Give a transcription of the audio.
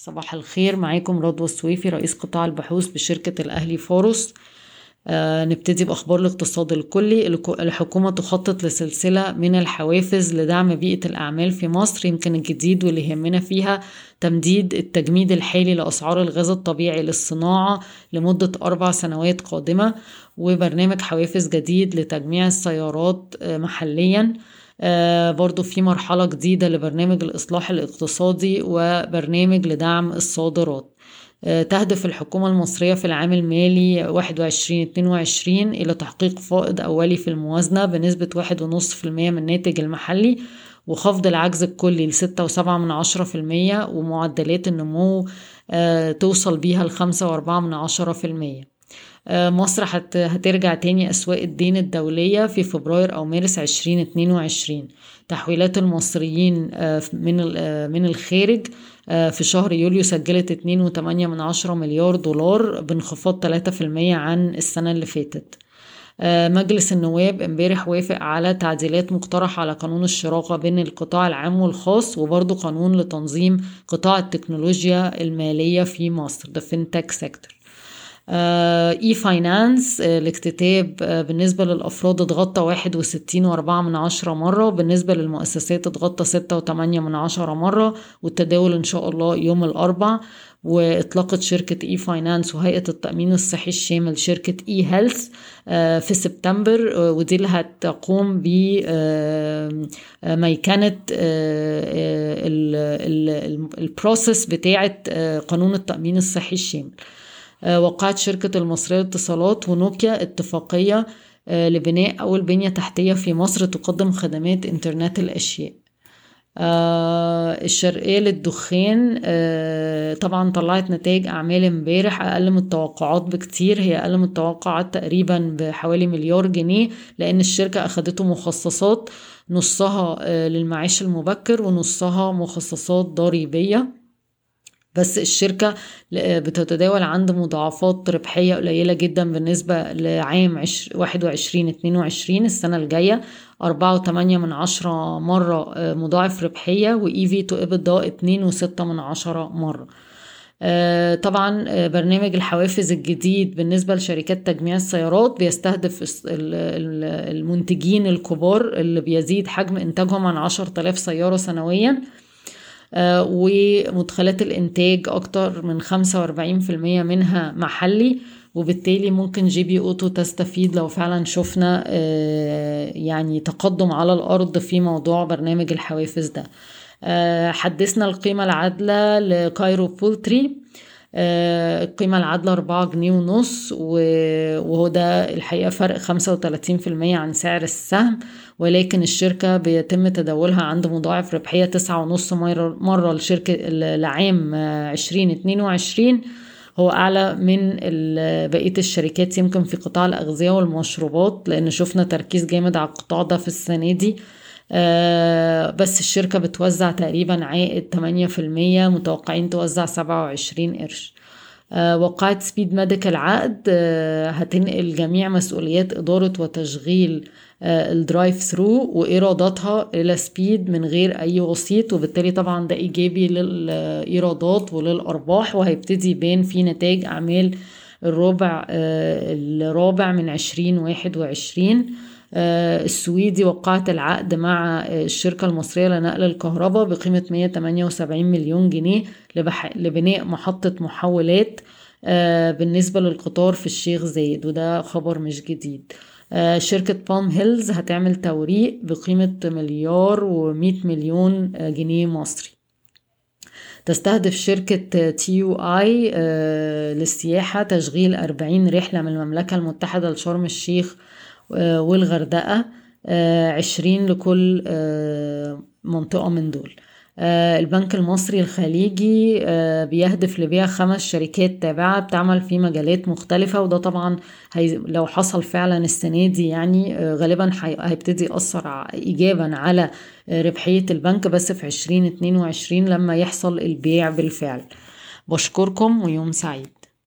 صباح الخير معاكم رضوى السويفي رئيس قطاع البحوث بشركة الأهلي فاروس. آه نبتدي بأخبار الاقتصاد الكلي. الحكومة تخطط لسلسلة من الحوافز لدعم بيئة الأعمال في مصر يمكن الجديد واللي يهمنا فيها تمديد التجميد الحالي لأسعار الغاز الطبيعي للصناعة لمدة أربع سنوات قادمة وبرنامج حوافز جديد لتجميع السيارات آه محلياً. برضو في مرحلة جديدة لبرنامج الإصلاح الاقتصادي وبرنامج لدعم الصادرات. آه تهدف الحكومة المصرية في العام المالي 21-22 إلى تحقيق فائض أولي في الموازنة بنسبة 1.5% من الناتج المحلي وخفض العجز الكلي لستة وسبعة من عشرة في المية ومعدلات النمو آه توصل بيها لخمسة وأربعة من عشرة في المية. مصر هترجع تاني أسواق الدين الدولية في فبراير أو مارس 2022 تحويلات المصريين من من الخارج في شهر يوليو سجلت 2.8 من عشرة مليار دولار بانخفاض 3% عن السنة اللي فاتت. مجلس النواب امبارح وافق على تعديلات مقترحة على قانون الشراكة بين القطاع العام والخاص وبرضه قانون لتنظيم قطاع التكنولوجيا المالية في مصر the fintech sector. e-finance الاكتتاب بالنسبة للأفراد اتغطى واحد وستين وأربعة من عشرة مرة وبالنسبة للمؤسسات اتغطى ستة وتمانية من عشرة مرة والتداول إن شاء الله يوم الأربع واطلقت شركة e-finance وهيئة التأمين الصحي الشامل شركة e-health في سبتمبر. ودي اللي هتقوم بميكنة ال process بتاعة قانون التأمين الصحي الشامل. وقعت شركة المصرية للاتصالات ونوكيا اتفاقية لبناء أول بنية تحتية في مصر تقدم خدمات إنترنت الأشياء. الشرقية للدخان طبعا طلعت نتائج أعمال امبارح أقل من التوقعات بكتير. هي أقل من التوقعات تقريبا بحوالي مليار جنيه لأن الشركة أخدته مخصصات نصها للمعاش المبكر ونصها مخصصات ضريبية. بس الشركة بتتداول عند مضاعفات ربحية قليلة جدا بالنسبة لعام واحد وعشرين اتنين وعشرين السنة الجاية. أربعة وتمانية من عشرة مرة مضاعف ربحية وإي في تو إبدا اتنين وستة من عشرة مرة. طبعا برنامج الحوافز الجديد بالنسبة لشركات تجميع السيارات بيستهدف المنتجين الكبار اللي بيزيد حجم إنتاجهم عن عشر تلاف سيارة سنويا. آه ومدخلات الإنتاج أكتر من 45% منها محلي وبالتالي ممكن GB Auto تستفيد لو فعلا شفنا آه يعني تقدم على الأرض في موضوع برنامج الحوافز ده. آه حدثنا القيمة العادلة ل Cairo Poultry. القيمة العادلة أربعة جنيه ونص وهو ده الحقيقة فرق خمسة وتلاتين في المية عن سعر السهم. ولكن الشركة بيتم تداولها عند مضاعف ربحية تسعة ونص مرة لشركة لعام عشرين اتنين وعشرين. هو أعلى من بقية الشركات يمكن في قطاع الأغذية والمشروبات لأن شفنا تركيز جامد على القطاع ده في السنة دي. آه بس الشركة بتوزع تقريبا عائد 8% متوقعين توزع 27 قرش. آه وقعت Speed Medical عقد آه هتنقل جميع مسؤوليات إدارة وتشغيل ال drive-through وإيراداتها إلى Speed من غير أي وسيط وبالتالي طبعا ده إيجابي للإيرادات وللأرباح وهيبتدي يبان في نتائج أعمال الربع الرابع من عشرين واحد وعشرين. السويدي وقعت العقد مع الشركة المصرية لنقل الكهرباء بقيمة 178 مليون جنيه لبناء محطة محولات بالنسبة للقطار في الشيخ زايد وده خبر مش جديد. شركة Palm Hills هتعمل توريق بقيمة مليار ومئة مليون جنيه مصري. تستهدف شركة TUI للسياحة تشغيل 40 رحلة من المملكة المتحدة لشرم الشيخ والغردقة عشرين لكل منطقة من دول. البنك المصري الخليجي بيهدف لبيع خمس شركات تابعة بتعمل في مجالات مختلفة وده طبعا هي لو حصل فعلا السنة دي يعني غالبا هيبتدي يأثر إيجابا على ربحية البنك. بس في عشرين اتنين وعشرين لما يحصل البيع بالفعل. بشكركم ويوم سعيد.